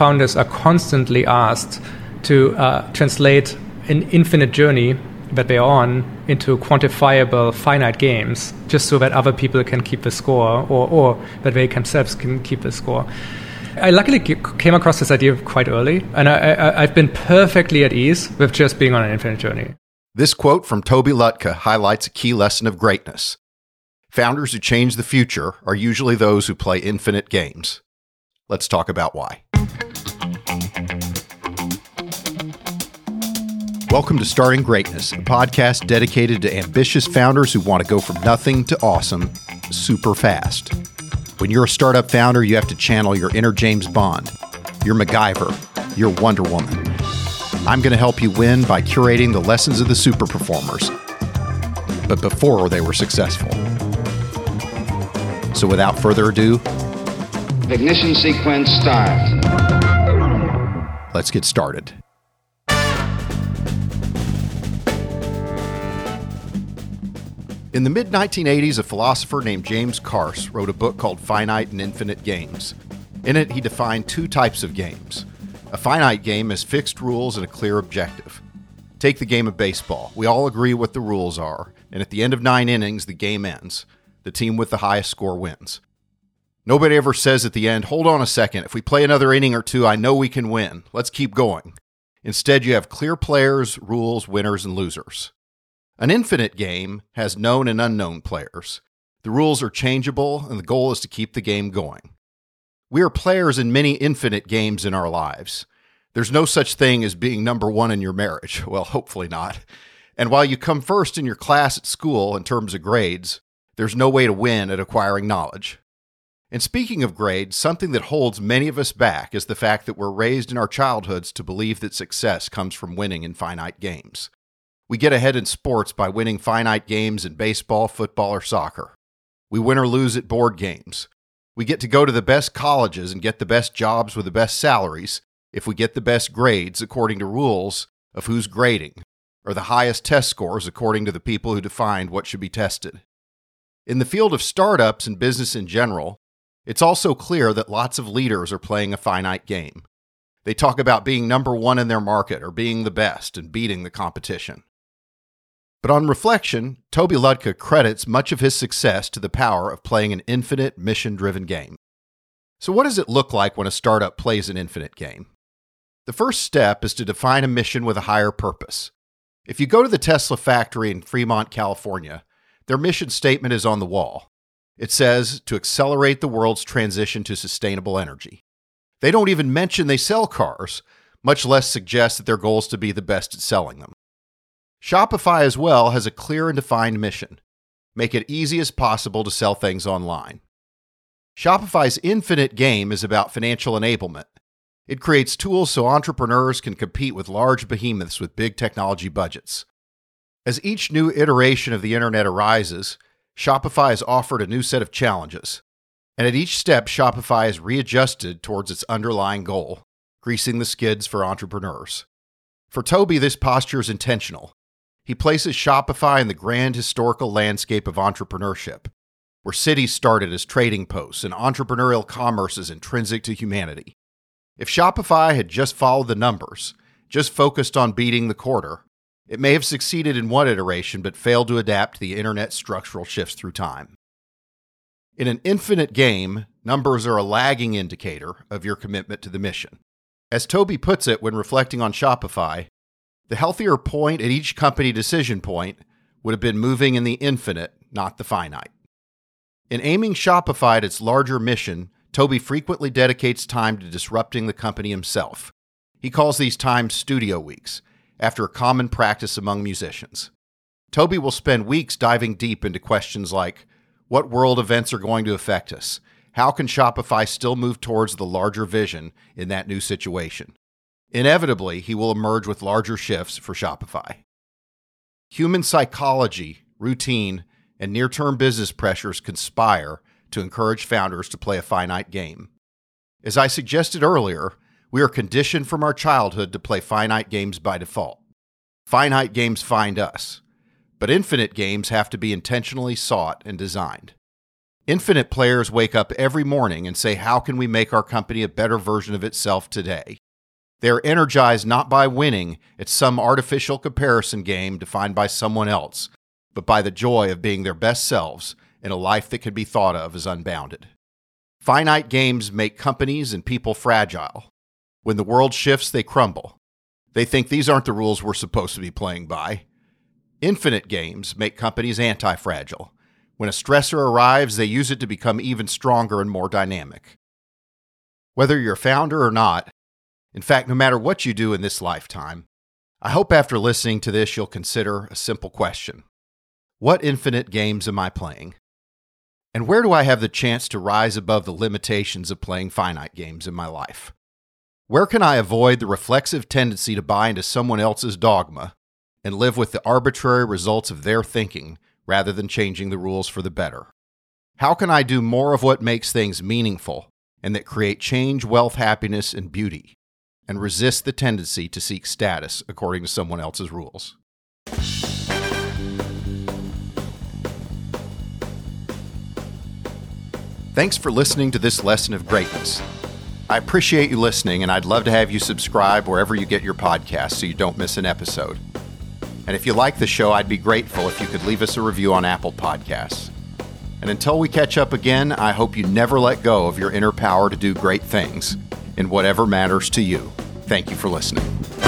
Founders are constantly asked to uh, translate an infinite journey that they're on into quantifiable finite games just so that other people can keep the score or, or that they themselves can keep the score. I luckily came across this idea quite early, and I, have been perfectly at ease with just being on an infinite journey. This quote from Tobi Lütke highlights a key lesson of greatness. Founders who change the future are usually those who play infinite games. Let's talk about why. Welcome to Starting Greatness, a podcast dedicated to ambitious founders who want to go from nothing to awesome super fast. When you're a startup founder, you have to channel your inner James Bond, your MacGyver, your Wonder Woman. I'm going to help you win by curating the lessons of the super performers, but before they were successful. So without further ado, ignition sequence start. Let's get started. In the mid 1980s, a philosopher named James Carse wrote a book called Finite and Infinite Games. In it, he defined two types of games. A finite game has fixed rules and a clear objective. Take the game of baseball. We all agree what the rules are, and at the end of nine innings, the game ends. The team with the highest score wins. Nobody ever says at the end, hold on a second, if we play another inning or two, I know we can win. Let's keep going. Instead, you have clear players, rules, winners, and losers. An infinite game has known and unknown players. The rules are changeable, and the goal is to keep the game going. We are players in many infinite games in our lives. There's no such thing as being number one in your marriage. Well, hopefully not. And while you come first in your class at school in terms of grades, there's no way to win at acquiring knowledge. And speaking of grades, something that holds many of us back is the fact that we're raised in our childhoods to believe that success comes from winning in finite games. We get ahead in sports by winning finite games in baseball, football, or soccer. We win or lose at board games. We get to go to the best colleges and get the best jobs with the best salaries if we get the best grades according to rules of who's grading, or the highest test scores according to the people who defined what should be tested. In the field of startups and business in general, it's also clear that lots of leaders are playing a finite game. They talk about being number one in their market or being the best and beating the competition. But on reflection, Tobi Lütke credits much of his success to the power of playing an infinite mission driven game. So, what does it look like when a startup plays an infinite game? The first step is to define a mission with a higher purpose. If you go to the Tesla factory in Fremont, California, their mission statement is on the wall. It says to accelerate the world's transition to sustainable energy. They don't even mention they sell cars, much less suggest that their goal is to be the best at selling them. Shopify as well has a clear and defined mission make it easy as possible to sell things online. Shopify's infinite game is about financial enablement. It creates tools so entrepreneurs can compete with large behemoths with big technology budgets. As each new iteration of the internet arises, Shopify is offered a new set of challenges. And at each step, Shopify is readjusted towards its underlying goal, greasing the skids for entrepreneurs. For Tobi, this posture is intentional. He places Shopify in the grand historical landscape of entrepreneurship, where cities started as trading posts and entrepreneurial commerce is intrinsic to humanity. If Shopify had just followed the numbers, just focused on beating the quarter, it may have succeeded in one iteration but failed to adapt to the internet's structural shifts through time. In an infinite game, numbers are a lagging indicator of your commitment to the mission. As Tobi puts it when reflecting on Shopify, the healthier point at each company decision point would have been moving in the infinite, not the finite. In aiming Shopify at its larger mission, Tobi frequently dedicates time to disrupting the company himself. He calls these times studio weeks, after a common practice among musicians. Toby will spend weeks diving deep into questions like what world events are going to affect us? How can Shopify still move towards the larger vision in that new situation? Inevitably, he will emerge with larger shifts for Shopify. Human psychology, routine, and near term business pressures conspire to encourage founders to play a finite game. As I suggested earlier, we are conditioned from our childhood to play finite games by default. Finite games find us, but infinite games have to be intentionally sought and designed. Infinite players wake up every morning and say, How can we make our company a better version of itself today? They are energized not by winning at some artificial comparison game defined by someone else, but by the joy of being their best selves in a life that can be thought of as unbounded. Finite games make companies and people fragile. When the world shifts, they crumble. They think these aren't the rules we're supposed to be playing by. Infinite games make companies anti fragile. When a stressor arrives, they use it to become even stronger and more dynamic. Whether you're a founder or not, in fact, no matter what you do in this lifetime, I hope after listening to this you'll consider a simple question What infinite games am I playing? And where do I have the chance to rise above the limitations of playing finite games in my life? Where can I avoid the reflexive tendency to buy into someone else's dogma and live with the arbitrary results of their thinking rather than changing the rules for the better? How can I do more of what makes things meaningful and that create change, wealth, happiness, and beauty, and resist the tendency to seek status according to someone else's rules? Thanks for listening to this lesson of greatness. I appreciate you listening, and I'd love to have you subscribe wherever you get your podcasts so you don't miss an episode. And if you like the show, I'd be grateful if you could leave us a review on Apple Podcasts. And until we catch up again, I hope you never let go of your inner power to do great things in whatever matters to you. Thank you for listening.